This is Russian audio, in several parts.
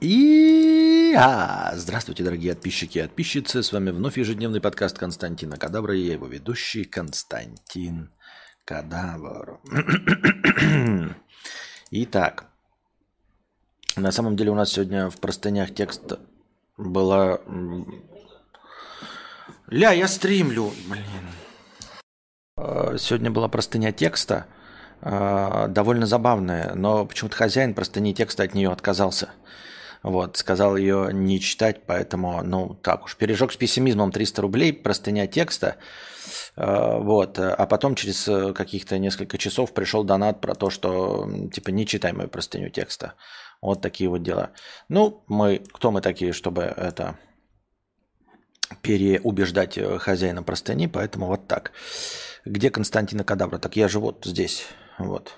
И а, здравствуйте, дорогие подписчики и подписчицы. С вами вновь ежедневный подкаст Константина Кадавра и я его ведущий Константин Кадавр. Итак, на самом деле у нас сегодня в простынях текст была... Ля, я стримлю, блин. А, сегодня была простыня текста, а, довольно забавная, но почему-то хозяин простыни текста от нее отказался. Вот, сказал ее не читать, поэтому, ну, так уж. Пережег с пессимизмом 300 рублей, простыня текста. Э, вот, а потом через э, каких-то несколько часов пришел донат про то, что, типа, не читай мою простыню текста. Вот такие вот дела. Ну, мы, кто мы такие, чтобы это переубеждать э, хозяина простыни, поэтому вот так. Где Константина Кадабра? Так я же вот здесь, вот.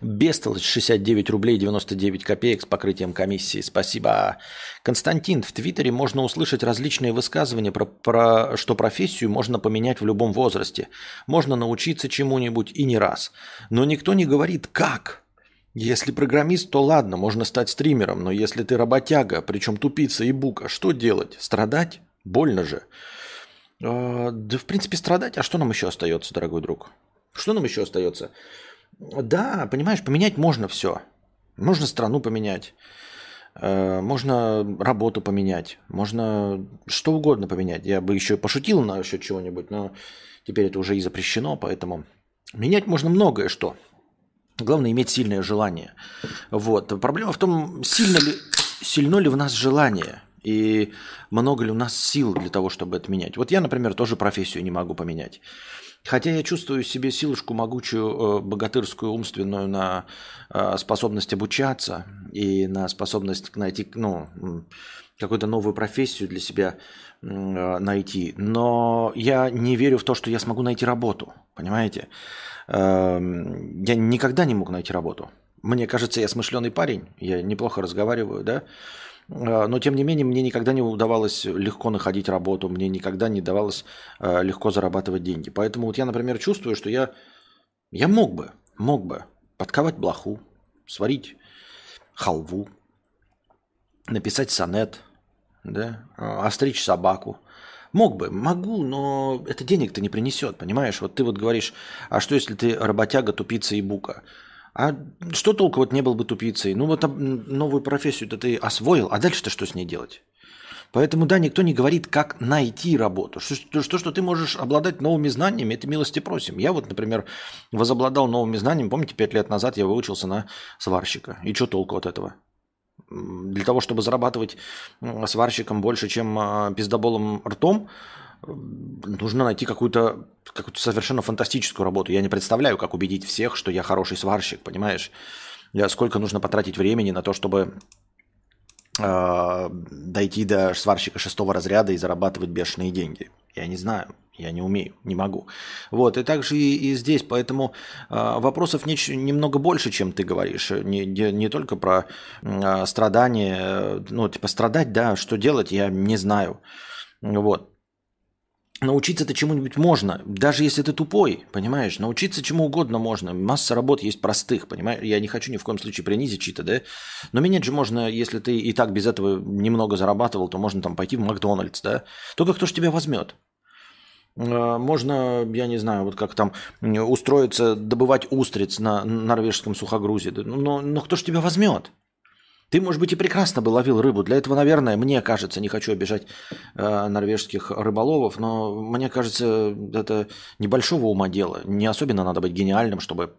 Бестолочь 69 рублей 99 копеек с покрытием комиссии. Спасибо. Константин, в Твиттере можно услышать различные высказывания про, про что профессию можно поменять в любом возрасте. Можно научиться чему-нибудь и не раз. Но никто не говорит как. Если программист, то ладно, можно стать стримером, но если ты работяга, причем тупица и бука, что делать? Страдать? Больно же. Э, да, в принципе, страдать. А что нам еще остается, дорогой друг? Что нам еще остается? Да, понимаешь, поменять можно все. Можно страну поменять, э, можно работу поменять, можно что угодно поменять. Я бы еще пошутил насчет чего-нибудь, но теперь это уже и запрещено, поэтому менять можно многое что. Главное иметь сильное желание. Вот. Проблема в том, сильно ли, сильно ли в нас желание и много ли у нас сил для того, чтобы это менять. Вот я, например, тоже профессию не могу поменять. Хотя я чувствую в себе силушку могучую, э, богатырскую, умственную на э, способность обучаться и на способность найти ну, какую-то новую профессию для себя э, найти. Но я не верю в то, что я смогу найти работу. Понимаете? Эм, я никогда не мог найти работу. Мне кажется, я смышленый парень, я неплохо разговариваю, да? А, но, тем не менее, мне никогда не удавалось легко находить работу, мне никогда не давалось а, легко зарабатывать деньги. Поэтому вот я, например, чувствую, что я, я мог бы, мог бы подковать блоху, сварить халву, написать сонет, да, а, остричь собаку. Мог бы, могу, но это денег-то не принесет, понимаешь? Вот ты вот говоришь, а что если ты работяга, тупица и бука? А что толку вот не был бы тупицей? Ну вот новую профессию-то ты освоил, а дальше-то что с ней делать? Поэтому, да, никто не говорит, как найти работу. Что, что, что ты можешь обладать новыми знаниями, это милости просим. Я вот, например, возобладал новыми знаниями. Помните, пять лет назад я выучился на сварщика. И что толку от этого? Для того, чтобы зарабатывать сварщиком больше, чем а, пиздоболом ртом, нужно найти какую-то какую совершенно фантастическую работу. Я не представляю, как убедить всех, что я хороший сварщик, понимаешь? Я, сколько нужно потратить времени на то, чтобы э, дойти до сварщика шестого разряда и зарабатывать бешеные деньги. Я не знаю, я не умею, не могу. Вот, и также и, и здесь, поэтому э, вопросов не, немного больше, чем ты говоришь. Не, не, не только про э, страдания, ну, типа страдать, да, что делать, я не знаю. Вот. Научиться-то чему-нибудь можно, даже если ты тупой, понимаешь? Научиться чему угодно можно. Масса работ есть простых, понимаешь? Я не хочу ни в коем случае принизить чьи-то, да? Но менять же можно, если ты и так без этого немного зарабатывал, то можно там пойти в Макдональдс, да? Только кто же тебя возьмет? А, можно, я не знаю, вот как там устроиться, добывать устриц на норвежском сухогрузе. Но, но кто же тебя возьмет? Ты, может быть, и прекрасно бы ловил рыбу. Для этого, наверное, мне кажется, не хочу обижать э, норвежских рыболовов, но мне кажется, это небольшого ума дело. Не особенно надо быть гениальным, чтобы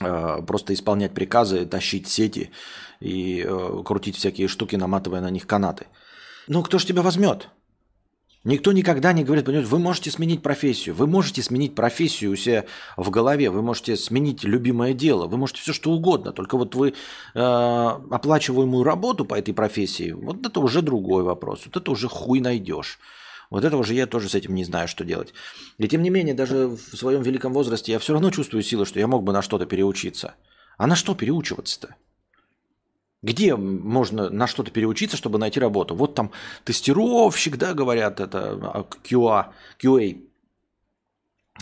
э, просто исполнять приказы, тащить сети и э, крутить всякие штуки, наматывая на них канаты. Ну, кто ж тебя возьмет? Никто никогда не говорит, понимаете, вы можете сменить профессию, вы можете сменить профессию у себя в голове, вы можете сменить любимое дело, вы можете все что угодно, только вот вы э, оплачиваемую работу по этой профессии, вот это уже другой вопрос, вот это уже хуй найдешь. Вот это уже я тоже с этим не знаю, что делать. И тем не менее, даже в своем великом возрасте я все равно чувствую силы, что я мог бы на что-то переучиться. А на что переучиваться-то? Где можно на что-то переучиться, чтобы найти работу? Вот там тестировщик, да, говорят, это QA, QA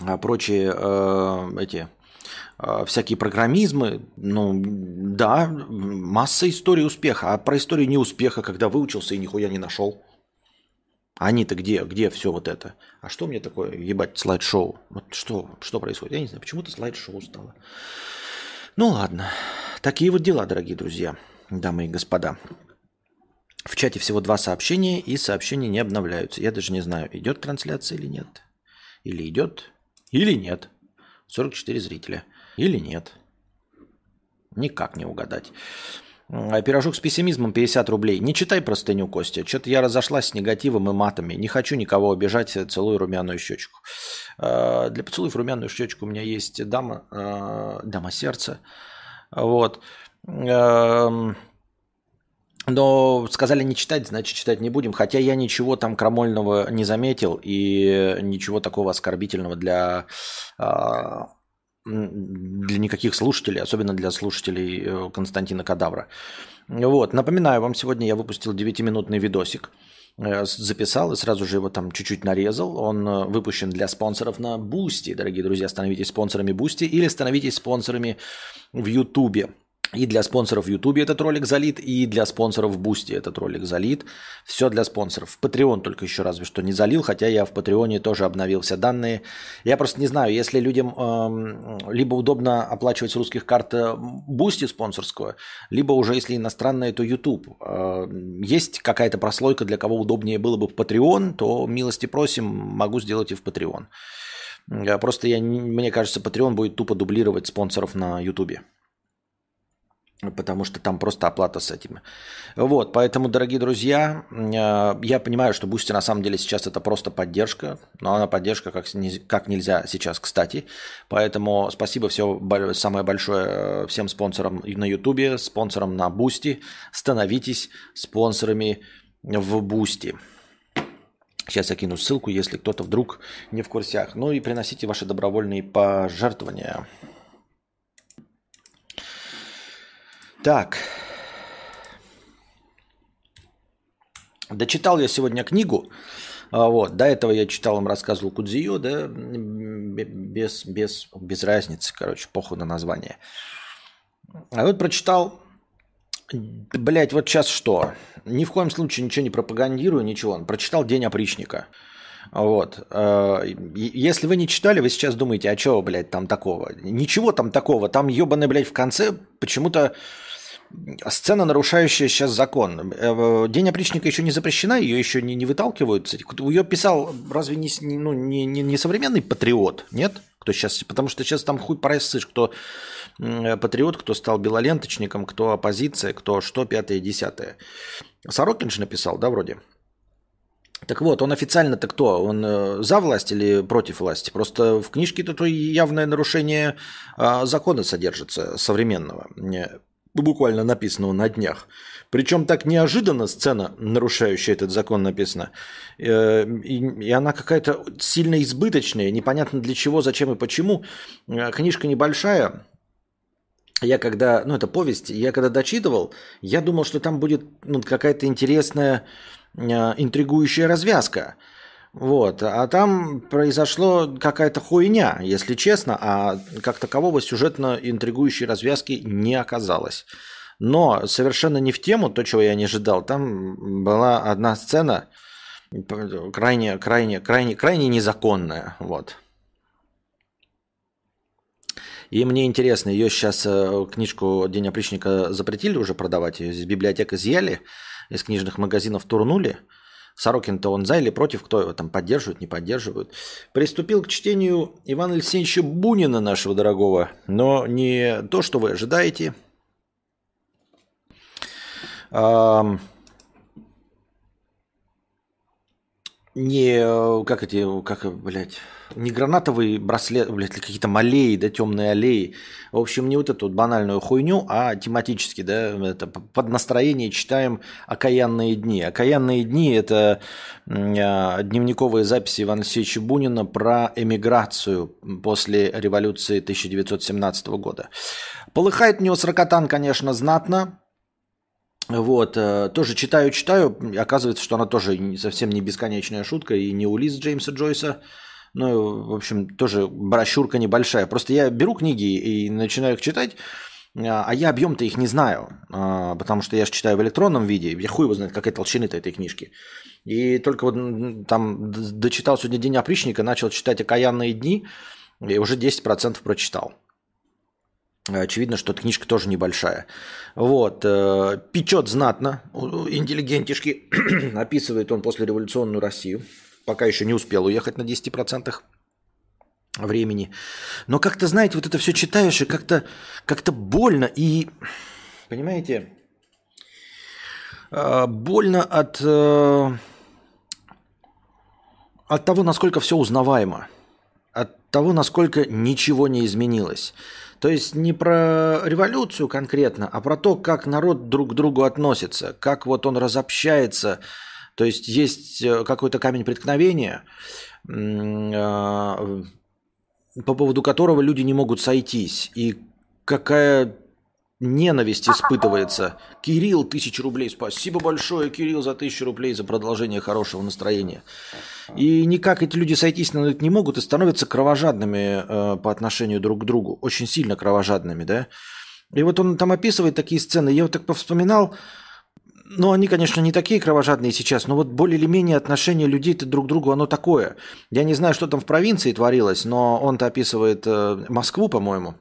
а прочие э, эти э, всякие программизмы. Ну, да, масса историй успеха. А про историю неуспеха, когда выучился и нихуя не нашел. Они-то где? Где все вот это? А что мне такое, ебать, слайд-шоу? Вот что, что происходит? Я не знаю, почему-то слайд-шоу стало. Ну ладно. Такие вот дела, дорогие друзья, дамы и господа. В чате всего два сообщения, и сообщения не обновляются. Я даже не знаю, идет трансляция или нет. Или идет, или нет. 44 зрителя. Или нет. Никак не угадать. А пирожок с пессимизмом 50 рублей. Не читай простыню, Костя. Что-то я разошлась с негативом и матами. Не хочу никого обижать. Целую румяную щечку. А, для поцелуев румяную щечку у меня есть дама, а, дама сердца. Вот. Но сказали не читать, значит читать не будем. Хотя я ничего там крамольного не заметил и ничего такого оскорбительного для для никаких слушателей, особенно для слушателей э, Константина Кадавра. Вот. Напоминаю вам, сегодня я выпустил 9-минутный видосик. Э, записал и сразу же его там чуть-чуть нарезал. Он э, выпущен для спонсоров на Boosty. Дорогие друзья, становитесь спонсорами Boosty или становитесь спонсорами в Ютубе. И для спонсоров YouTube этот ролик залит, и для спонсоров Boosty этот ролик залит. Все для спонсоров. В Patreon только еще разве что не залил, хотя я в Патреоне тоже обновил все данные. Я просто не знаю, если людям э, либо удобно оплачивать с русских карт Boosty спонсорскую, либо уже если иностранное, то YouTube. Э, есть какая-то прослойка, для кого удобнее было бы в Patreon, то милости просим, могу сделать и в Patreon. Просто я, мне кажется, Patreon будет тупо дублировать спонсоров на YouTube потому что там просто оплата с этим. Вот, поэтому, дорогие друзья, э, я понимаю, что Boosty на самом деле сейчас это просто поддержка, но она поддержка как, как нельзя сейчас, кстати. Поэтому спасибо все самое большое э, всем спонсорам на Ютубе, спонсорам на Boosty. Становитесь спонсорами в Boosty. Сейчас я кину ссылку, если кто-то вдруг не в курсях. Ну и приносите ваши добровольные пожертвования. Так. Дочитал я сегодня книгу. А, вот. До этого я читал, им рассказывал Кудзио, да, без, без, без разницы, короче, похуй на название. А вот прочитал, блять, вот сейчас что? Ни в коем случае ничего не пропагандирую, ничего. Прочитал «День опричника». Вот. А, если вы не читали, вы сейчас думаете, а чего, блядь, там такого? Ничего там такого. Там ебаный, блядь, в конце почему-то Сцена, нарушающая сейчас закон. Э, День опричника еще не запрещена, ее еще не, не выталкивают. Ее писал разве не, ну, не, не, не современный патриот, нет? Кто сейчас, потому что сейчас там хуй просышь, кто патриот, кто стал белоленточником, кто оппозиция, кто что, пятое, десятое. Сорокин же написал, да, вроде? Так вот, он официально-то кто? Он э, за власть или против власти? Просто в книжке-то то явное нарушение э, закона содержится современного буквально написанного на днях. Причем так неожиданно сцена, нарушающая этот закон, написана. Э, и она какая-то сильно избыточная, непонятно для чего, зачем и почему. Э, книжка небольшая, я когда, ну это повесть, я когда дочитывал, я думал, что там будет ну, какая-то интересная, э, интригующая развязка. Вот. А там произошло какая-то хуйня, если честно, а как такового сюжетно интригующей развязки не оказалось. Но совершенно не в тему, то, чего я не ожидал. Там была одна сцена крайне, крайне, крайне, крайне незаконная. Вот. И мне интересно, ее сейчас э, книжку День опричника запретили уже продавать, ее из библиотек изъяли, из книжных магазинов турнули – Сорокин-то он за или против, кто его там поддерживает, не поддерживает. Приступил к чтению Ивана Алексеевича Бунина, нашего дорогого, но не то, что вы ожидаете. Не, как эти, как, блядь, не гранатовый браслет, блядь, какие-то аллеи, да, темные аллеи. В общем, не вот эту вот банальную хуйню, а тематически, да, это под настроение читаем «Окаянные дни». «Окаянные дни» – это а, дневниковые записи Ивана Алексеевича Бунина про эмиграцию после революции 1917 года. Полыхает у него сракотан, конечно, знатно, вот, э, тоже читаю, читаю, и оказывается, что она тоже совсем не бесконечная шутка, и не Улис Джеймса Джойса, Ну, в общем, тоже брошюрка небольшая. Просто я беру книги и начинаю их читать, а я объем-то их не знаю, а, потому что я же читаю в электронном виде, я хуй его знает, какая толщины-то этой книжки. И только вот там дочитал сегодня День опричника, начал читать «Окаянные дни», и уже 10% прочитал. Очевидно, что книжка тоже небольшая. Вот. Э, печет знатно. Интеллигентишки. Описывает он после революционную Россию. Пока еще не успел уехать на 10% времени. Но как-то, знаете, вот это все читаешь, и как-то как больно. И, понимаете, э, больно от, э, от того, насколько все узнаваемо. От того, насколько ничего не изменилось. То есть не про революцию конкретно, а про то, как народ друг к другу относится, как вот он разобщается. То есть есть э, какой-то камень преткновения, а, по поводу которого люди не могут сойтись. И какая ненависть испытывается. Кирилл, тысяча рублей. Спасибо большое, Кирилл, за тысячу рублей за продолжение хорошего настроения. И никак эти люди сойтись на это не могут и становятся кровожадными э, по отношению друг к другу. Очень сильно кровожадными, да. И вот он там описывает такие сцены. Я вот так повспоминал, ну, они, конечно, не такие кровожадные сейчас, но вот более или менее отношение людей-то друг к другу, оно такое. Я не знаю, что там в провинции творилось, но он-то описывает э, Москву, по-моему.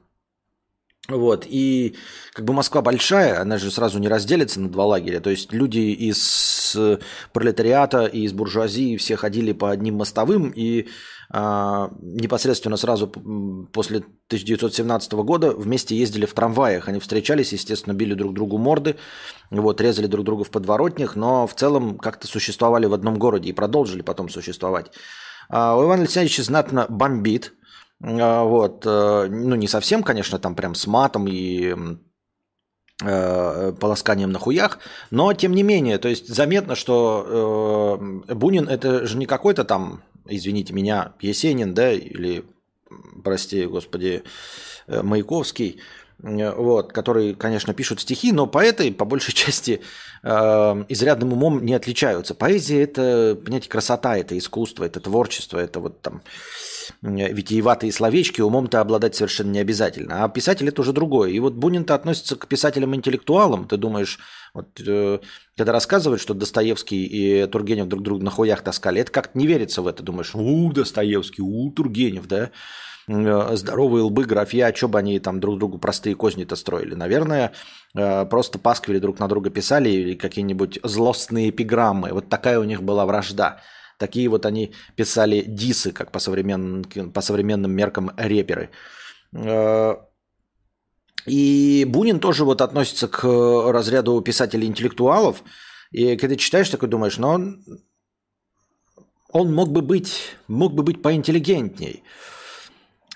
Вот, и как бы Москва большая, она же сразу не разделится на два лагеря. То есть люди из пролетариата и из буржуазии все ходили по одним мостовым, и а, непосредственно сразу после 1917 года вместе ездили в трамваях. Они встречались, естественно, били друг другу морды, вот, резали друг друга в подворотнях, но в целом как-то существовали в одном городе и продолжили потом существовать. А у Ивана Алексеевича знатно бомбит – вот, э, ну не совсем, конечно, там прям с матом и э, полосканием на хуях, но тем не менее, то есть заметно, что э, Бунин это же не какой-то там, извините меня, Есенин, да, или, прости, господи, э, Маяковский, вот, которые, конечно, пишут стихи, но поэты по большей части э, изрядным умом не отличаются. Поэзия это, понимаете, красота, это искусство, это творчество, это вот там витиеватые словечки умом-то обладать совершенно не обязательно. А писатель это уже другое. И вот Бунин-то относится к писателям-интеллектуалам. Ты думаешь, вот, э, когда рассказывают, что Достоевский и Тургенев друг друга на хуях таскали, это как-то не верится в это. Думаешь, у, Достоевский, у, Тургенев, да? Э, здоровые лбы, графья, что бы они там друг другу простые козни-то строили. Наверное, э, просто пасквили друг на друга писали или какие-нибудь злостные эпиграммы. Вот такая у них была вражда. Такие вот они писали дисы, как по современным, по современным меркам рэперы. Э, и Бунин тоже вот относится к разряду писателей-интеллектуалов. И когда читаешь, такой думаешь, но он, он мог бы быть, мог бы быть поинтеллигентней.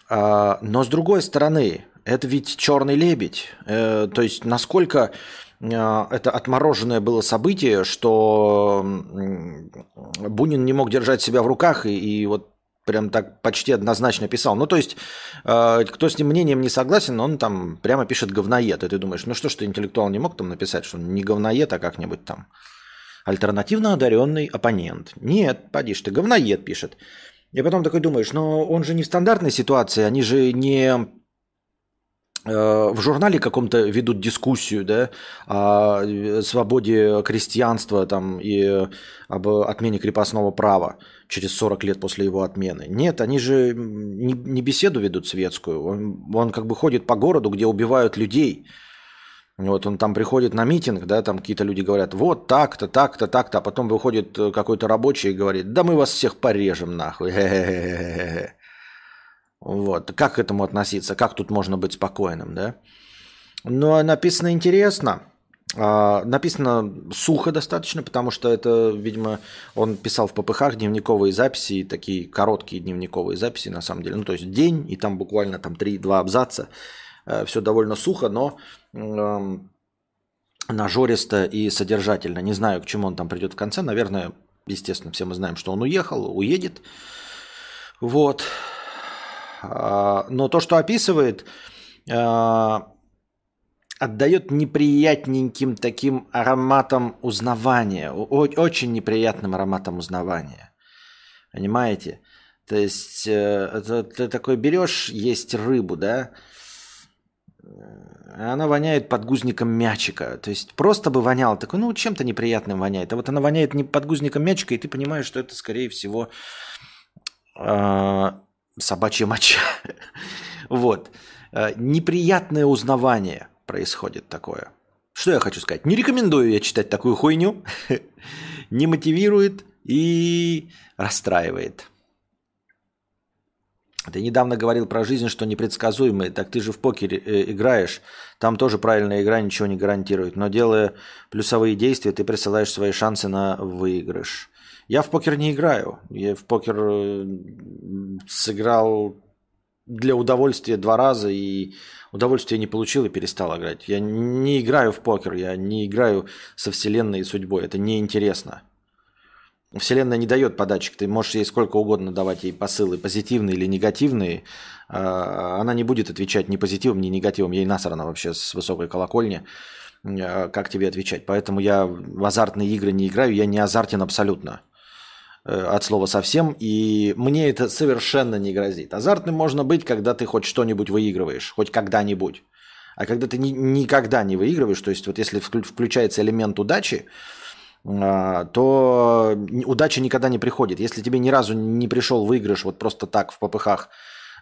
А, но с другой стороны, это ведь черный лебедь. Э, то есть насколько а, это отмороженное было событие, что Бунин не мог держать себя в руках и, и вот прям так почти однозначно писал. Ну, то есть, э, кто с ним мнением не согласен, он там прямо пишет говноед. И ты думаешь, ну что ж ты интеллектуал не мог там написать, что не говноед, а как-нибудь там альтернативно одаренный оппонент. Нет, поди ты, говноед пишет. И потом такой думаешь, но он же не в стандартной ситуации, они же не Э, в журнале каком-то ведут дискуссию, да, о э, свободе крестьянства там и об отмене крепостного права через 40 лет после его отмены. Нет, они же не, беседу ведут светскую. Он, он как бы ходит по городу, где убивают людей. Вот он там приходит на митинг, да, там какие-то люди говорят, вот так-то, так-то, так-то, а потом выходит э, какой-то рабочий и говорит, да мы вас всех порежем нахуй. Вот. Как к этому относиться? Как тут можно быть спокойным, да? Но написано интересно. А, написано сухо достаточно, потому что это, видимо, он писал в ППХ дневниковые записи, такие короткие дневниковые записи, на самом деле. Ну, то есть день, и там буквально там 3-2 абзаца. Э, Все довольно сухо, но э, нажористо и содержательно. Не знаю, к чему он там придет в конце. Наверное, естественно, все мы знаем, что он уехал, уедет. Вот. А, но то, что описывает, а, отдает неприятненьким таким ароматом узнавания, очень неприятным ароматом узнавания. Понимаете? То есть э, ты такой берешь, есть рыбу, да, она воняет подгузником мячика. То есть просто бы воняла. Такой, ну, чем-то неприятным воняет. А вот она воняет не подгузником мячика, и ты понимаешь, что это, скорее всего, э, собачья моча. вот. Э, неприятное узнавание происходит такое. Что я хочу сказать? Не рекомендую я читать такую хуйню. Не мотивирует и расстраивает. Ты недавно говорил про жизнь, что непредсказуемая. Так ты же в покере э, играешь. Там тоже правильная игра ничего не гарантирует. Но делая плюсовые действия, ты присылаешь свои шансы на выигрыш. Я в покер не играю. Я в покер э, сыграл для удовольствия два раза и удовольствия не получил и перестал играть. Я не играю в покер, я не играю со вселенной и судьбой. Это неинтересно. Вселенная не дает подачек. Ты можешь ей сколько угодно давать ей посылы, позитивные или негативные. А, она не будет отвечать ни позитивом, ни негативом. Ей насрано вообще с высокой колокольни, а, как тебе отвечать. Поэтому я в азартные игры не играю. Я не азартен абсолютно. Э, от слова совсем. И мне это совершенно не грозит. Азартным можно быть, когда ты хоть что-нибудь выигрываешь. Хоть когда-нибудь. А когда ты ни, никогда не выигрываешь, то есть вот если включается элемент удачи, то удача никогда не приходит. Если тебе ни разу не пришел выигрыш вот просто так в попыхах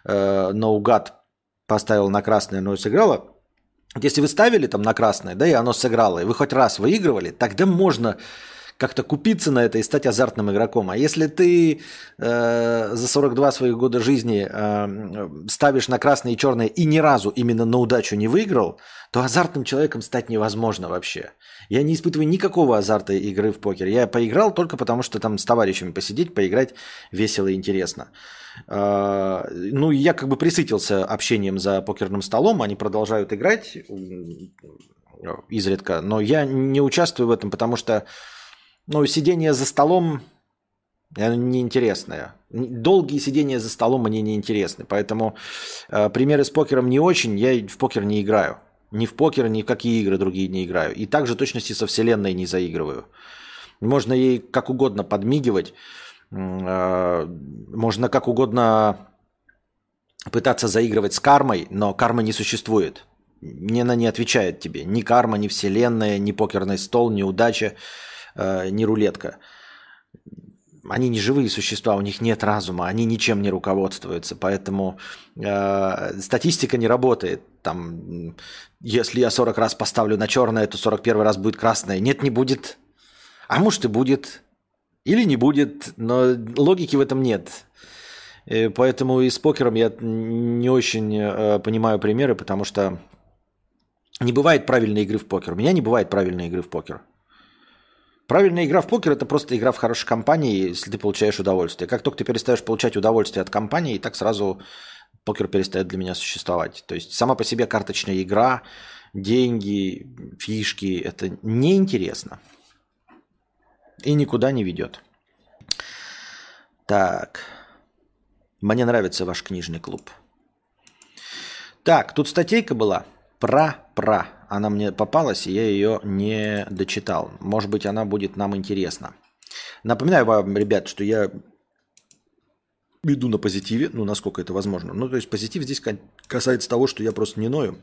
э, наугад поставил на красное, но и сыграло, если вы ставили там на красное, да, и оно сыграло, и вы хоть раз выигрывали, тогда можно как-то купиться на это и стать азартным игроком. А если ты э, за 42 своих года жизни э, ставишь на красное и черное и ни разу именно на удачу не выиграл, то азартным человеком стать невозможно вообще. Я не испытываю никакого азарта игры в покер. Я поиграл только потому, что там с товарищами посидеть, поиграть весело и интересно. Э, ну, я как бы присытился общением за покерным столом, они продолжают играть изредка, но я не участвую в этом, потому что ну, сидение за столом неинтересное. Долгие сидения за столом мне неинтересны. Поэтому э, примеры с покером не очень. Я в покер не играю. Ни в покер, ни в какие игры другие не играю. И также точности со вселенной не заигрываю. Можно ей как угодно подмигивать. Э, можно как угодно пытаться заигрывать с кармой, но кармы не существует. Ни она не отвечает тебе. Ни карма, ни вселенная, ни покерный стол, ни удача э, не рулетка. Они не живые существа, у них нет разума, они ничем не руководствуются, поэтому э, статистика не работает. Там, если я 40 раз поставлю на черное, то 41 раз будет красное. Нет, не будет. А может и будет. Или не будет, но логики в этом нет. И поэтому и с покером я не очень э, понимаю примеры, потому что не бывает правильной игры в покер. У меня не бывает правильной игры в покер. Правильная игра в покер – это просто игра в хорошей компании, если ты получаешь удовольствие. Как только ты перестаешь получать удовольствие от компании, так сразу покер перестает для меня существовать. То есть сама по себе карточная игра, деньги, фишки – это неинтересно. И никуда не ведет. Так. Мне нравится ваш книжный клуб. Так, тут статейка была про-про она мне попалась, и я ее не дочитал. Может быть, она будет нам интересна. Напоминаю вам, ребят, что я иду на позитиве, ну, насколько это возможно. Ну, то есть позитив здесь касается того, что я просто не ною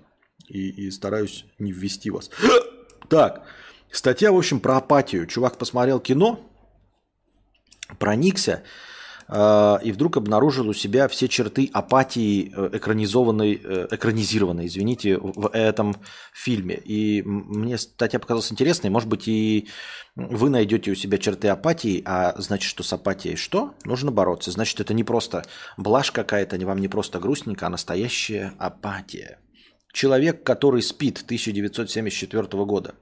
и, и стараюсь не ввести вас. Так, статья, в общем, про апатию. Чувак посмотрел кино, проникся, и вдруг обнаружил у себя все черты апатии э, экранизованной, э, экранизированной, извините, в этом фильме. И мне статья показалась интересной. Может быть, и вы найдете у себя черты апатии, а значит, что с апатией что? Нужно бороться. Значит, это не просто блажь какая-то, вам не просто грустненько, а настоящая апатия. Человек, который спит 1974 года.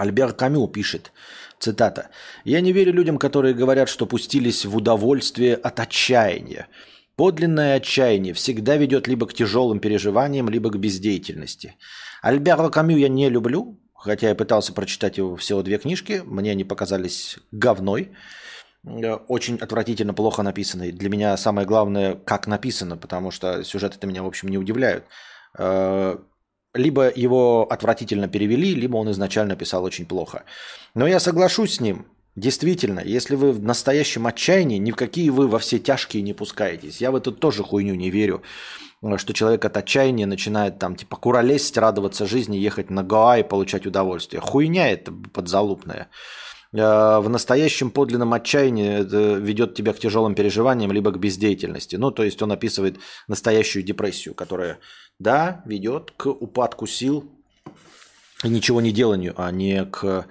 Альбер Камю пишет, Цитата. «Я не верю людям, которые говорят, что пустились в удовольствие от отчаяния. Подлинное отчаяние всегда ведет либо к тяжелым переживаниям, либо к бездеятельности. Альбера Камю я не люблю, хотя я пытался прочитать его всего две книжки, мне они показались говной, э, очень отвратительно плохо написанные. Для меня самое главное, как написано, потому что сюжеты-то меня, в общем, не удивляют. Э, либо его отвратительно перевели, либо он изначально писал очень плохо. Но я соглашусь с ним, Действительно, если вы в настоящем отчаянии, ни в какие вы во все тяжкие не пускаетесь. Я в эту тоже хуйню не верю, что человек от отчаяния начинает там типа куролезть, радоваться жизни, ехать на Гоа и получать удовольствие. Хуйня это подзалупная. Э, в настоящем подлинном отчаянии это ведет тебя к тяжелым переживаниям, либо к бездеятельности. Ну, то есть он описывает настоящую депрессию, которая, да, ведет к упадку сил и ничего не деланию, а не к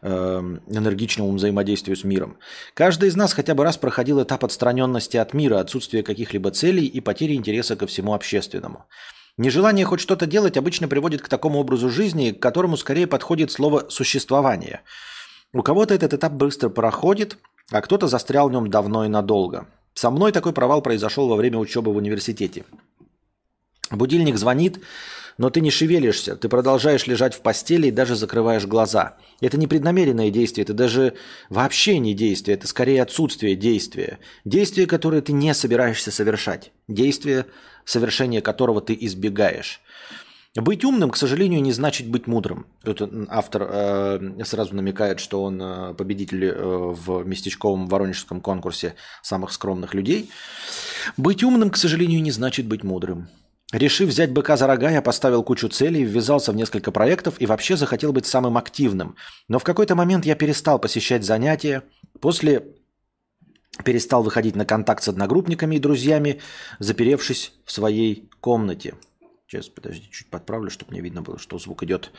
Эм, энергичному взаимодействию с миром. Каждый из нас хотя бы раз проходил этап отстраненности от мира, отсутствия каких-либо целей и потери интереса ко всему общественному. Нежелание хоть что-то делать обычно приводит к такому образу жизни, к которому скорее подходит слово «существование». У кого-то этот этап быстро проходит, а кто-то застрял в нем давно и надолго. Со мной такой провал произошел во время учебы в университете. Будильник звонит, но ты не шевелишься, ты продолжаешь лежать в постели и даже закрываешь глаза. Это не преднамеренное действие, это даже вообще не действие, это скорее отсутствие действия. Действие, которое ты не собираешься совершать. Действие, совершение которого ты избегаешь. Быть умным, к сожалению, не значит быть мудрым. Тут автор э, сразу намекает, что он э, победитель э, в местечковом воронежском конкурсе самых скромных людей. Быть умным, к сожалению, не значит быть мудрым. Решив взять быка за рога, я поставил кучу целей, ввязался в несколько проектов и вообще захотел быть самым активным. Но в какой-то момент я перестал посещать занятия, после перестал выходить на контакт с одногруппниками и друзьями, заперевшись в своей комнате. Сейчас, подожди, чуть подправлю, чтобы мне видно было, что звук идет.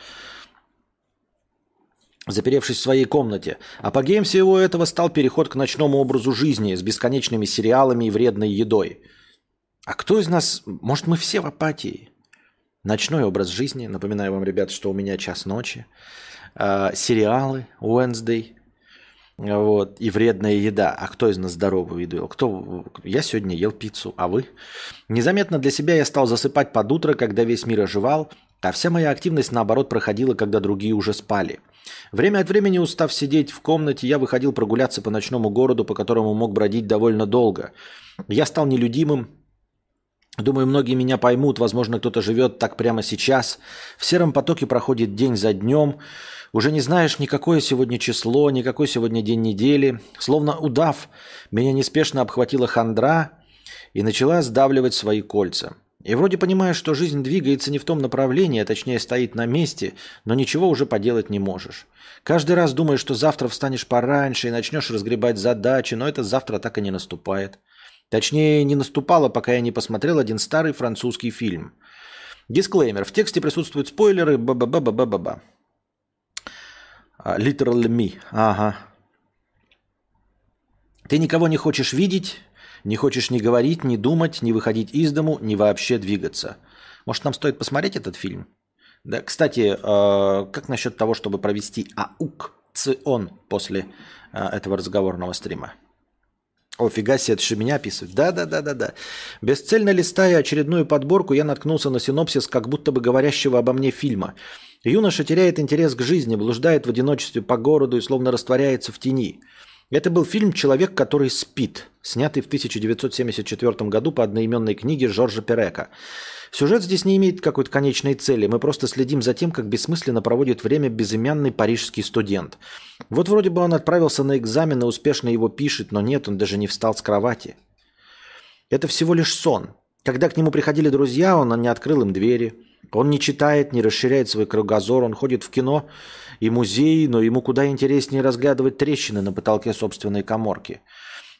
Заперевшись в своей комнате. Апогеем всего этого стал переход к ночному образу жизни с бесконечными сериалами и вредной едой – а кто из нас, может, мы все в апатии? Ночной образ жизни, напоминаю вам, ребят, что у меня час ночи, э, сериалы, Wednesday, вот, и вредная еда. А кто из нас здоровый еду ел? Кто? Я сегодня ел пиццу, а вы? Незаметно для себя я стал засыпать под утро, когда весь мир оживал, а вся моя активность, наоборот, проходила, когда другие уже спали. Время от времени, устав сидеть в комнате, я выходил прогуляться по ночному городу, по которому мог бродить довольно долго. Я стал нелюдимым, Думаю, многие меня поймут, возможно, кто-то живет так прямо сейчас. В сером потоке проходит день за днем. Уже не знаешь никакое сегодня число, никакой сегодня день недели. Словно удав, меня неспешно обхватила хандра и начала сдавливать свои кольца. И вроде понимаешь, что жизнь двигается не в том направлении, а точнее стоит на месте, но ничего уже поделать не можешь. Каждый раз думаешь, что завтра встанешь пораньше и начнешь разгребать задачи, но это завтра так и не наступает. Точнее, не наступало, пока я не посмотрел один старый французский фильм. Дисклеймер. В тексте присутствуют спойлеры. Ба-ба-ба-ба-ба-ба. Literal me. Ага. Ты никого не хочешь видеть, не хочешь ни говорить, ни думать, ни выходить из дому, ни вообще двигаться. Может, нам стоит посмотреть этот фильм? Да, кстати, э, как насчет того, чтобы провести аукцион после э, этого разговорного стрима? О, фига себе, это же меня описывает. Да-да-да-да-да. Бесцельно листая очередную подборку, я наткнулся на синопсис как будто бы говорящего обо мне фильма. Юноша теряет интерес к жизни, блуждает в одиночестве по городу и словно растворяется в тени. Это был фильм «Человек, который спит», снятый в 1974 году по одноименной книге Жоржа Перека. Сюжет здесь не имеет какой-то конечной цели. Мы просто следим за тем, как бессмысленно проводит время безымянный парижский студент. Вот вроде бы он отправился на экзамен и успешно его пишет, но нет, он даже не встал с кровати. Это всего лишь сон. Когда к нему приходили друзья, он не открыл им двери. Он не читает, не расширяет свой кругозор, он ходит в кино и музей, но ему куда интереснее разглядывать трещины на потолке собственной коморки.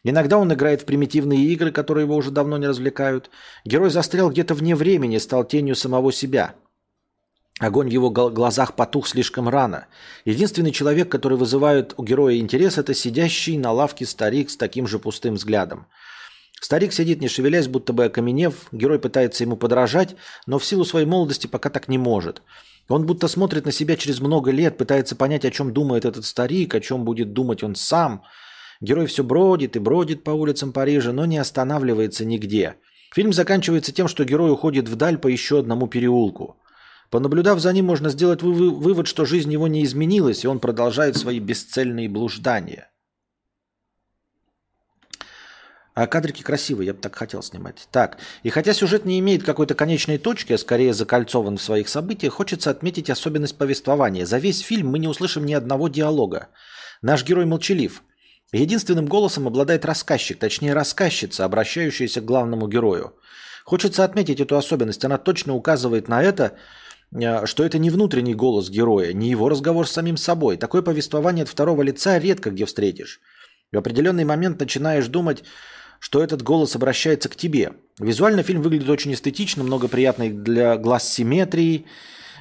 Иногда он играет в примитивные игры, которые его уже давно не развлекают. Герой застрял где-то вне времени, стал тенью самого себя. Огонь в его глазах потух слишком рано. Единственный человек, который вызывает у героя интерес, это сидящий на лавке старик с таким же пустым взглядом. Старик сидит, не шевелясь, будто бы окаменев. Герой пытается ему подражать, но в силу своей молодости пока так не может. Он будто смотрит на себя через много лет, пытается понять, о чем думает этот старик, о чем будет думать он сам – Герой все бродит и бродит по улицам Парижа, но не останавливается нигде. Фильм заканчивается тем, что герой уходит вдаль по еще одному переулку. Понаблюдав за ним, можно сделать вывод, что жизнь его не изменилась, и он продолжает свои бесцельные блуждания. А кадрики красивые, я бы так хотел снимать. Так, и хотя сюжет не имеет какой-то конечной точки, а скорее закольцован в своих событиях, хочется отметить особенность повествования. За весь фильм мы не услышим ни одного диалога. Наш герой молчалив. Единственным голосом обладает рассказчик, точнее рассказчица, обращающаяся к главному герою. Хочется отметить эту особенность. Она точно указывает на это, э, что это не внутренний голос героя, не его разговор с самим собой. Такое повествование от второго лица редко где встретишь. В определенный момент начинаешь думать, что этот голос обращается к тебе. Визуально фильм выглядит очень эстетично, много приятной для глаз симметрии.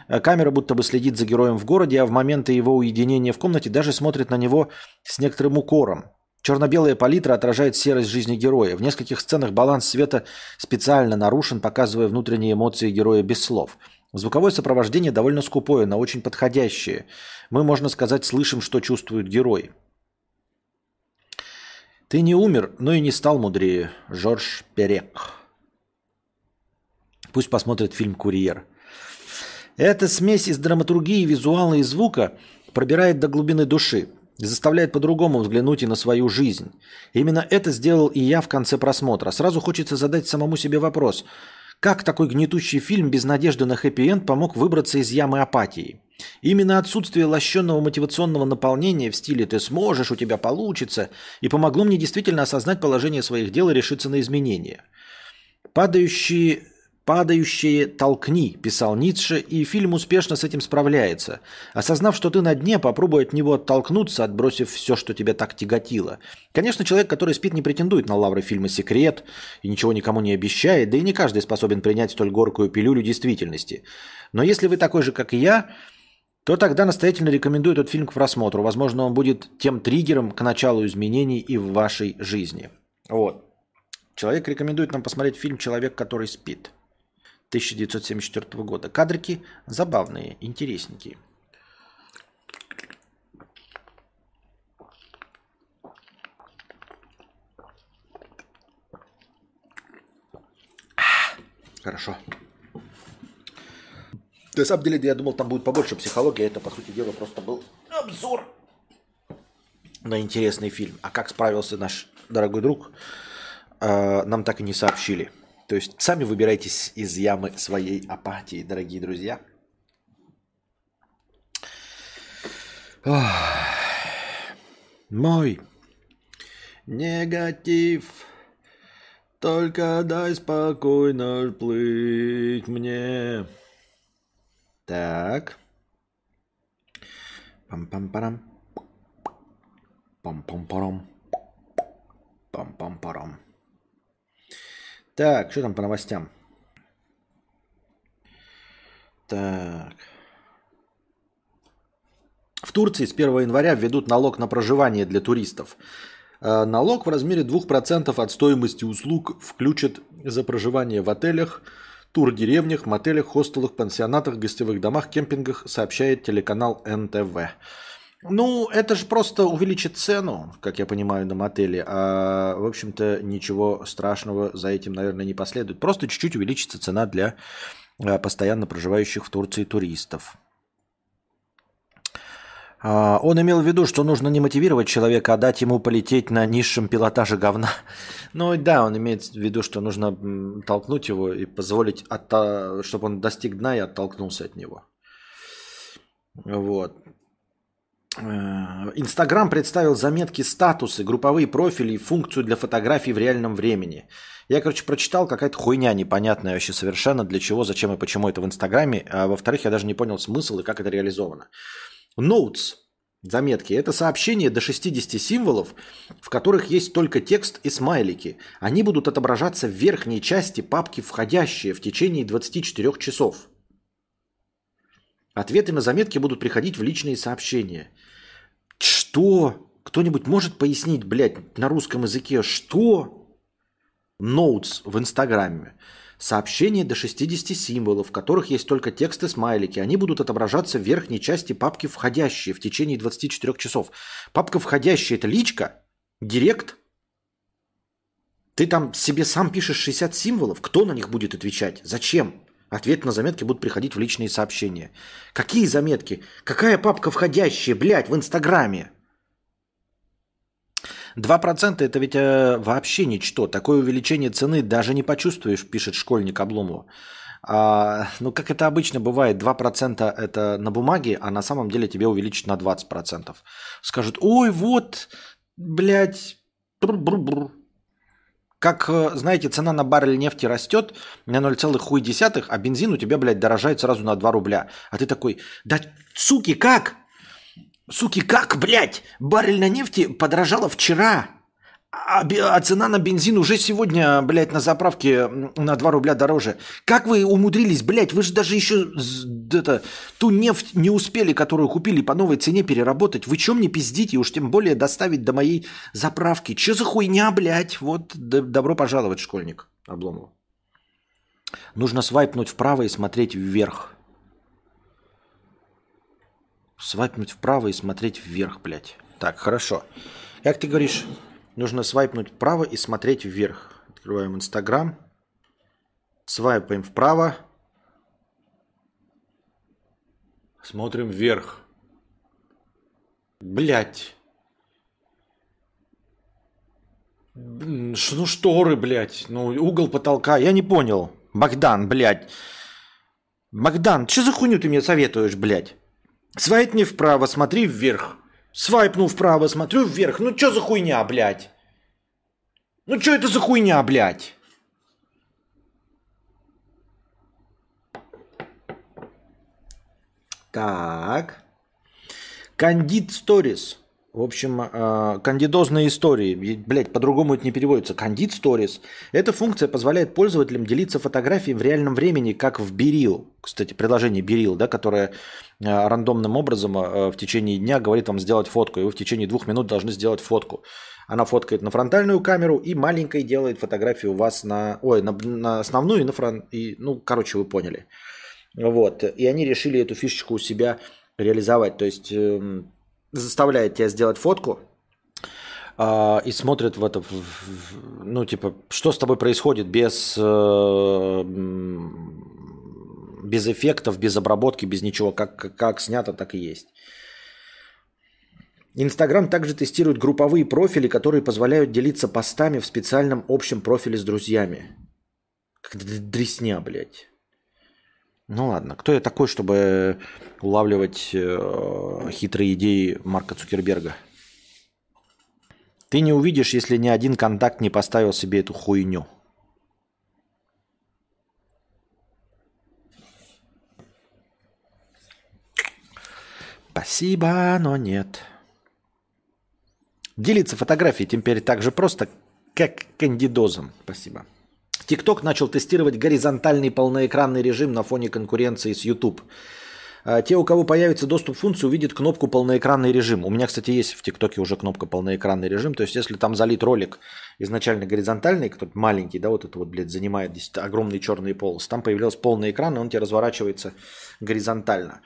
Э, камера будто бы следит за героем в городе, а в моменты его уединения в комнате даже смотрит на него с некоторым укором. Черно-белая палитра отражает серость жизни героя. В нескольких сценах баланс света специально нарушен, показывая внутренние эмоции героя без слов. Звуковое сопровождение довольно скупое, но очень подходящее. Мы, можно сказать, слышим, что чувствует герой. Ты не умер, но и не стал мудрее. Жорж Перек. Пусть посмотрит фильм «Курьер». Эта смесь из драматургии, визуала и звука пробирает до глубины души заставляет по-другому взглянуть и на свою жизнь. Именно это сделал и я в конце просмотра. Сразу хочется задать самому себе вопрос – как такой гнетущий фильм без надежды на хэппи-энд помог выбраться из ямы апатии? Именно отсутствие лощенного мотивационного наполнения в стиле «ты сможешь, у тебя получится» и помогло мне действительно осознать положение своих дел и решиться на изменения. Падающие «Падающее толкни», писал Ницше, и фильм успешно с этим справляется. Осознав, что ты на дне, попробуй от него оттолкнуться, отбросив все, что тебя так тяготило. Конечно, человек, который спит, не претендует на лавры фильма «Секрет» и ничего никому не обещает, да и не каждый способен принять столь горькую пилюлю действительности. Но если вы такой же, как и я, то тогда настоятельно рекомендую этот фильм к просмотру. Возможно, он будет тем триггером к началу изменений и в вашей жизни. Вот. Человек рекомендует нам посмотреть фильм «Человек, который спит». 1974 года. Кадрики забавные, интересненькие. Хорошо. На самом деле, я думал, там будет побольше психологии, а это, по сути дела, просто был обзор на интересный фильм. А как справился наш дорогой друг, а, нам так и не сообщили. То есть сами выбирайтесь из ямы своей апатии, дорогие друзья. Мой негатив, только дай спокойно плыть мне. Так. Пам-пам-парам. Пам-пам-парам. Пам-пам-парам. Так, что там по новостям? Так. В Турции с 1 января введут налог на проживание для туристов. Э, налог в размере 2% от стоимости услуг включат за проживание в отелях, тур-деревнях, мотелях, хостелах, пансионатах, гостевых домах, кемпингах, сообщает телеканал НТВ. Ну, это же просто увеличит цену, как я понимаю, на мотеле. А, в общем-то, ничего страшного за этим, наверное, не последует. Просто чуть-чуть увеличится цена для а, постоянно проживающих в Турции туристов. А, он имел в виду, что нужно не мотивировать человека, а дать ему полететь на низшем пилотаже говна. Ну да, он имеет в виду, что нужно толкнуть его и позволить, чтобы он достиг дна и оттолкнулся от него. Вот. Э, Инстаграм представил заметки, статусы, групповые профили и функцию для фотографий в реальном времени. Я, короче, прочитал какая-то хуйня непонятная вообще совершенно, для чего, зачем и почему это в Инстаграме. А во-вторых, я даже не понял смысл и как это реализовано. Notes, заметки, это сообщения до 60 символов, в которых есть только текст и смайлики. Они будут отображаться в верхней части папки «Входящие» в течение 24 часов. Ответы на заметки будут приходить в личные сообщения. Что? Кто-нибудь может пояснить, блядь, на русском языке, что? Notes в Инстаграме. Сообщения до 60 символов, в которых есть только текст и смайлики. Они будут отображаться в верхней части папки «Входящие» в течение 24 часов. Папка «Входящие» – это личка? Директ? Ты там себе сам пишешь 60 символов? Кто на них будет отвечать? Зачем? Ответы на заметки будут приходить в личные сообщения. Какие заметки? Какая папка входящая, блядь, в Инстаграме? 2% это ведь э, вообще ничто. Такое увеличение цены даже не почувствуешь, пишет школьник Обломов. А, ну, как это обычно бывает, 2% это на бумаге, а на самом деле тебе увеличат на 20%. Скажут, ой, вот, блядь, бр-бр-бр. Как, э, знаете, цена на баррель нефти растет на 0,1, а бензин у тебя, блядь, дорожает сразу на 2 рубля. А ты такой, да суки, как? Суки, как, блядь? Баррель на нефти подорожала вчера. А, а цена на бензин уже сегодня, блядь, на заправке на 2 рубля дороже. Как вы умудрились, блядь, вы же даже еще это, ту нефть не успели, которую купили по новой цене переработать. Вы чем не пиздите, уж тем более доставить до моей заправки. Че за хуйня, блядь? Вот, добро пожаловать, школьник Обломов. Нужно свайпнуть вправо и смотреть вверх. Свайпнуть вправо и смотреть вверх, блядь. Так, хорошо. Как ты говоришь, Нужно свайпнуть вправо и смотреть вверх. Открываем Инстаграм. Свайпаем вправо. Смотрим вверх. Блять. Ну шторы, блядь. Ну угол потолка. Я не понял. Богдан, блядь. Богдан, что за хуйню ты мне советуешь, блядь? Свайпни вправо, смотри вверх. Свайпнул вправо, смотрю вверх. Ну что за хуйня, блядь? Ну что это за хуйня, блядь? Так. Кандид Stories. В общем, э, кандидозные истории. Блять, по-другому это не переводится. Кандид Stories. Эта функция позволяет пользователям делиться фотографиями в реальном времени, как в Берил. Кстати, приложение Берил, да, которое э, рандомным образом э, в течение дня говорит вам сделать фотку. И вы в течение двух минут должны сделать фотку. Она фоткает на фронтальную камеру и маленькой делает фотографию у вас на... Ой, на, на основную и на фронт... И, ну, короче, вы поняли. Вот. И они решили эту фишечку у себя реализовать. То есть... Заставляет тебя сделать фотку э, и смотрит в это, ну, типа, что с тобой происходит без, э, без эффектов, без обработки, без ничего. Как, как снято, так и есть. Инстаграм также тестирует групповые профили, которые позволяют делиться постами в специальном общем профиле с друзьями. Как дресня, блядь. Ну ладно, кто я такой, чтобы улавливать э, хитрые идеи Марка Цукерберга? Ты не увидишь, если ни один контакт не поставил себе эту хуйню. Спасибо, но нет. Делиться фотографией теперь так же просто, как кандидозом. Спасибо. TikTok начал тестировать горизонтальный полноэкранный режим на фоне конкуренции с YouTube. А, те, у кого появится доступ к функции, увидят кнопку полноэкранный режим. У меня, кстати, есть в ТикТоке уже кнопка полноэкранный режим. То есть, если там залит ролик изначально горизонтальный, который маленький, да, вот это вот, блядь, занимает здесь огромный черный полос, там появился полный экран, и он тебе разворачивается горизонтально.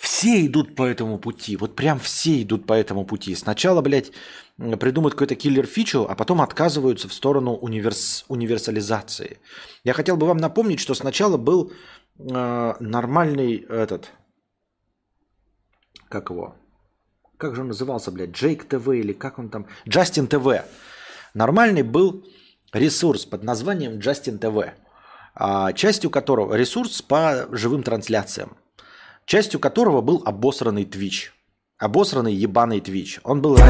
Все идут по этому пути, вот прям все идут по этому пути. Сначала, блядь, придумают какой-то киллер-фичу, а потом отказываются в сторону универс... универсализации. Я хотел бы вам напомнить, что сначала был э, нормальный этот... Как его? Как же он назывался, блядь? Джейк ТВ или как он там? Джастин ТВ. Нормальный был ресурс под названием Джастин ТВ, а, частью которого ресурс по живым трансляциям, частью которого был обосранный Twitch – Обосранный ебаный Twitch. Он был ТВ.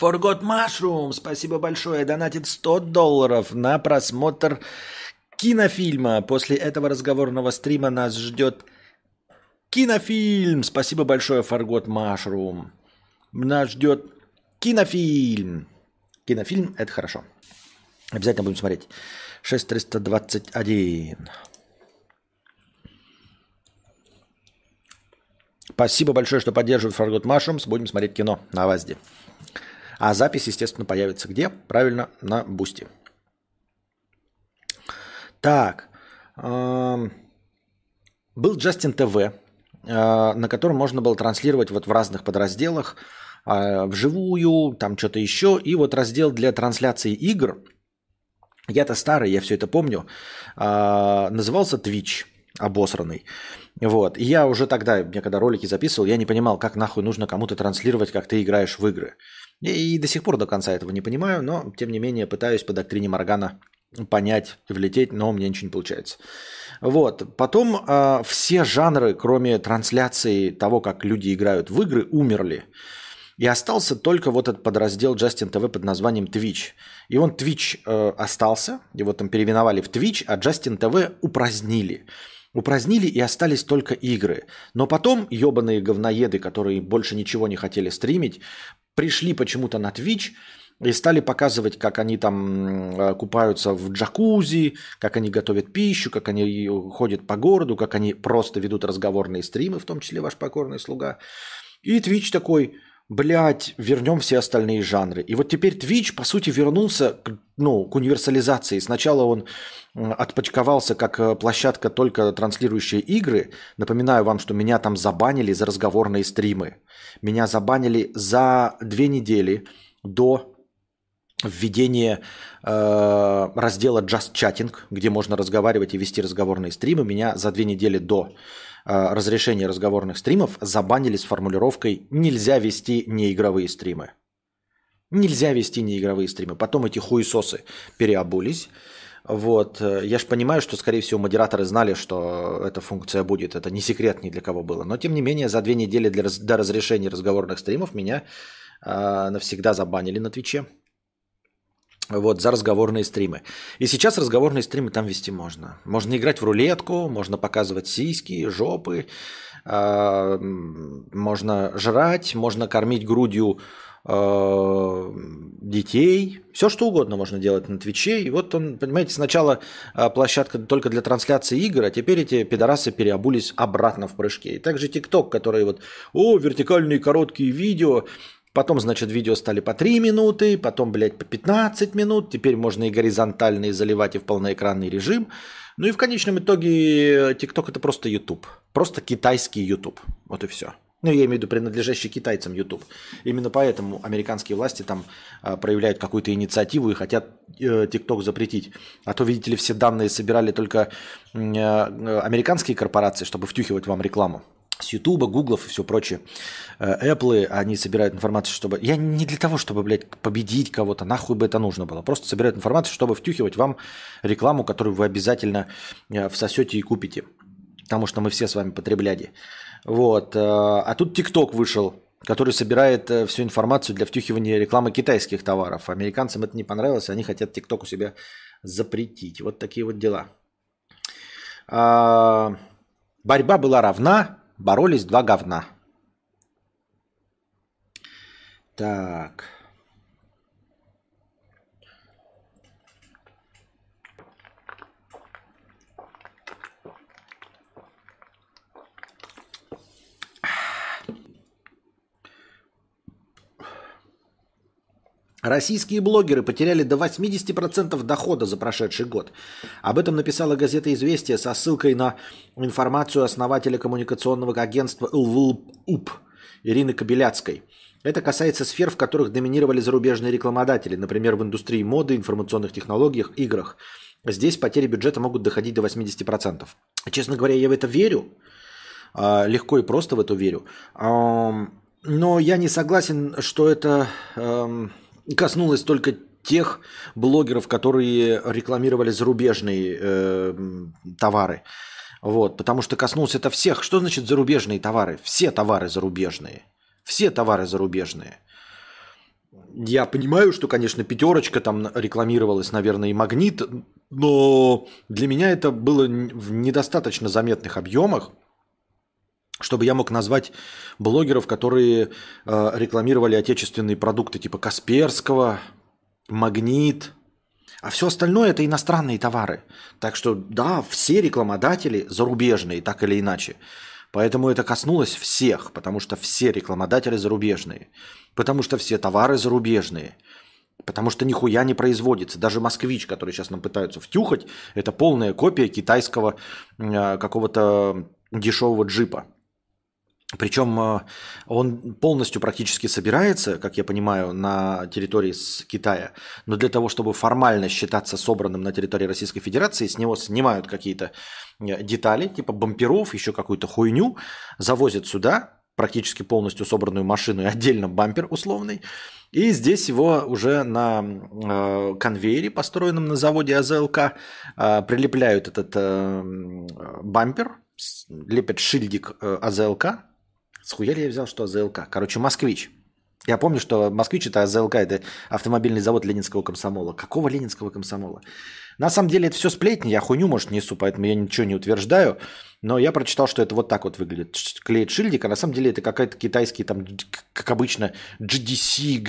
Forgot Mushroom, спасибо большое, донатит 100 долларов на просмотр кинофильма. После этого разговорного стрима нас ждет Кинофильм. Спасибо большое, Фаргот Машрум. Нас ждет кинофильм. Кинофильм – это хорошо. Обязательно будем смотреть. 6321. Спасибо большое, что поддерживает Forgot Mushrooms. Будем смотреть кино на ВАЗДе. А запись, естественно, появится где? Правильно, на Boosty. Так. Эм, был Justin TV. Э, на котором можно было транслировать вот в разных подразделах э, вживую, там что-то еще. И вот раздел для трансляции игр, я-то старый, я все это помню, э, назывался Twitch обосранный. Вот. И я уже тогда, мне когда ролики записывал, я не понимал, как нахуй нужно кому-то транслировать, как ты играешь в игры. И, и до сих пор до конца этого не понимаю, но тем не менее пытаюсь по доктрине Моргана понять, влететь, но мне ничего не получается. Вот. Потом э, все жанры, кроме трансляции того, как люди играют в игры, умерли. И остался только вот этот подраздел Justin TV под названием Twitch. И он Twitch э, остался, его там переименовали в Twitch, а Justin TV упразднили. Упразднили и остались только игры. Но потом ебаные говноеды, которые больше ничего не хотели стримить, пришли почему-то на Twitch и стали показывать, как они там э, купаются в джакузи, как они готовят пищу, как они ходят по городу, как они просто ведут разговорные стримы, в том числе ваш покорный слуга. И Twitch такой, блядь, вернем все остальные жанры. И вот теперь Twitch, по сути, вернулся к, ну, к универсализации. Сначала он отпочковался как э, площадка, только транслирующая игры. Напоминаю вам, что меня там забанили за разговорные стримы. Меня забанили за две недели до введения э, раздела Just Chatting, где можно разговаривать и вести разговорные стримы. Меня за две недели до разрешения разговорных стримов забанили с формулировкой «нельзя вести неигровые стримы». Нельзя вести неигровые стримы. Потом эти хуесосы переобулись. Вот. Я же понимаю, что, скорее всего, модераторы знали, что эта функция будет. Это не секрет ни для кого было. Но, тем не менее, за две недели для, до разрешения разговорных стримов меня э, навсегда забанили на Твиче. Вот, за разговорные стримы. И сейчас разговорные стримы там вести можно. Можно играть в рулетку, можно показывать сиськи, жопы, э, можно жрать, можно кормить грудью э, детей. Все что угодно можно делать на Твиче. И вот он, понимаете, сначала а, площадка только для трансляции игр, а теперь эти пидорасы переобулись обратно в прыжке. И также ТикТок, который вот, о, вертикальные короткие видео, Потом, значит, видео стали по 3 минуты, потом, блядь, по 15 минут. Теперь можно и горизонтальные заливать, и в полноэкранный режим. Ну и в конечном итоге TikTok это просто YouTube. Просто китайский YouTube. Вот и все. Ну, я имею в виду принадлежащий китайцам YouTube. Именно поэтому американские власти там а, проявляют какую-то инициативу и хотят э, TikTok запретить. А то, видите ли, все данные собирали только э, американские корпорации, чтобы втюхивать вам рекламу с Ютуба, Гуглов и все прочее. Э, Apple, они собирают информацию, чтобы... Я не для того, чтобы, блядь, победить кого-то, нахуй бы это нужно было. Просто собирают информацию, чтобы втюхивать вам рекламу, которую вы обязательно э, всосете и купите. Потому что мы все с вами потребляли. Вот. Э, а тут ТикТок вышел, который собирает всю информацию для втюхивания рекламы китайских товаров. Американцам это не понравилось, они хотят ТикТок у себя запретить. Вот такие вот дела. А, борьба была равна, Боролись два говна. Так. Российские блогеры потеряли до 80% дохода за прошедший год. Об этом написала газета «Известия» со ссылкой на информацию основателя коммуникационного агентства ЛВУП Ирины Кобеляцкой. Это касается сфер, в которых доминировали зарубежные рекламодатели, например, в индустрии моды, информационных технологиях, играх. Здесь потери бюджета могут доходить до 80%. Честно говоря, я в это верю. А, легко и просто в это верю. Но я не согласен, что это коснулось только тех блогеров, которые рекламировали зарубежные э, товары. Вот, потому что коснулся это всех. Что значит зарубежные товары? Все товары зарубежные. Все товары зарубежные. Я понимаю, что, конечно, пятерочка там рекламировалась, наверное, и магнит, но для меня это было в недостаточно заметных объемах чтобы я мог назвать блогеров, которые э, рекламировали отечественные продукты типа Касперского, Магнит, а все остальное это иностранные товары. Так что да, все рекламодатели зарубежные, так или иначе. Поэтому это коснулось всех, потому что все рекламодатели зарубежные, потому что все товары зарубежные, потому что нихуя не производится. Даже москвич, который сейчас нам пытаются втюхать, это полная копия китайского э, какого-то дешевого джипа. Причем э, он полностью практически собирается, как я понимаю, на территории с Китая. Но для того, чтобы формально считаться собранным на территории Российской Федерации, с него снимают какие-то э, детали, типа бамперов, еще какую-то хуйню, завозят сюда, практически полностью собранную машину и отдельно бампер условный. И здесь его уже на э, конвейере, построенном на заводе АЗЛК, э, прилепляют этот э, бампер, лепят шильдик э, АЗЛК, Схуя ли я взял, что АЗЛК? Короче, москвич. Я помню, что москвич это АЗЛК, это автомобильный завод Ленинского комсомола. Какого Ленинского комсомола? На самом деле это все сплетни, я хуйню, может, несу, поэтому я ничего не утверждаю. Но я прочитал, что это вот так вот выглядит. Клеит шильдик, а на самом деле это какой-то китайский, там, как обычно, GDC,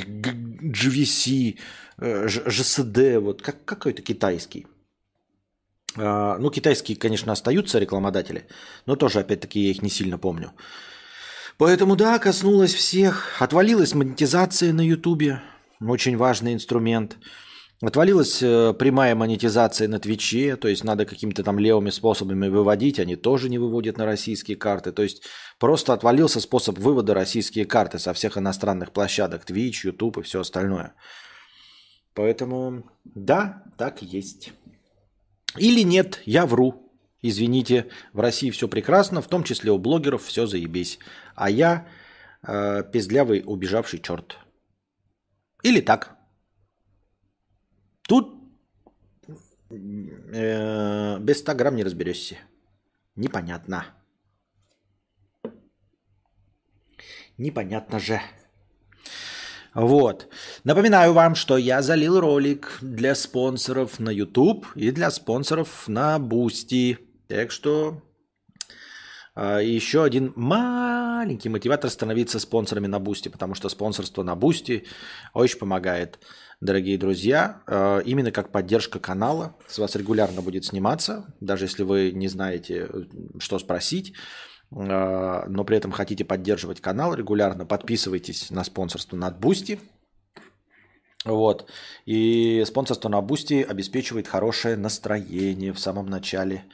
GVC, GSD, вот как, какой-то китайский. А, ну, китайские, конечно, остаются рекламодатели, но тоже, опять-таки, я их не сильно помню. Поэтому да, коснулась всех. Отвалилась монетизация на Ютубе, очень важный инструмент. Отвалилась э, прямая монетизация на Твиче, то есть надо какими-то там левыми способами выводить, они тоже не выводят на российские карты. То есть просто отвалился способ вывода российские карты со всех иностранных площадок, Twitch, YouTube и все остальное. Поэтому да, так есть. Или нет, я вру. Извините, в России все прекрасно, в том числе у блогеров все заебись. А я э, пиздлявый убежавший черт. Или так. Тут э, без 100 грамм не разберешься. Непонятно. Непонятно же. Вот. Напоминаю вам, что я залил ролик для спонсоров на YouTube и для спонсоров на Boosty. Так что а, еще один маленький мотиватор становиться спонсорами на Boosty, потому что спонсорство на Boosty очень помогает, дорогие друзья. А, именно как поддержка канала. С вас регулярно будет сниматься, даже если вы не знаете, что спросить а, но при этом хотите поддерживать канал регулярно, подписывайтесь на спонсорство на Boosty. Вот. И спонсорство на Boosty обеспечивает хорошее настроение в самом начале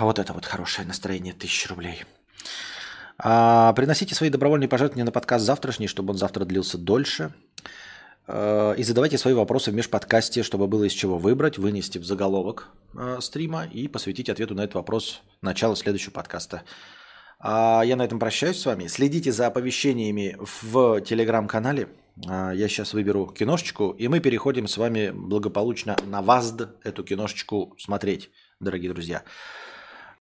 вот это вот хорошее настроение, тысяча рублей. А, приносите свои добровольные пожертвования на подкаст завтрашний, чтобы он завтра длился дольше. А, и задавайте свои вопросы в межподкасте, чтобы было из чего выбрать, вынести в заголовок а, стрима и посвятить ответу на этот вопрос начало следующего подкаста. А я на этом прощаюсь с вами. Следите за оповещениями в телеграм-канале. А, я сейчас выберу киношечку, и мы переходим с вами благополучно на ВАЗД эту киношечку смотреть, дорогие друзья.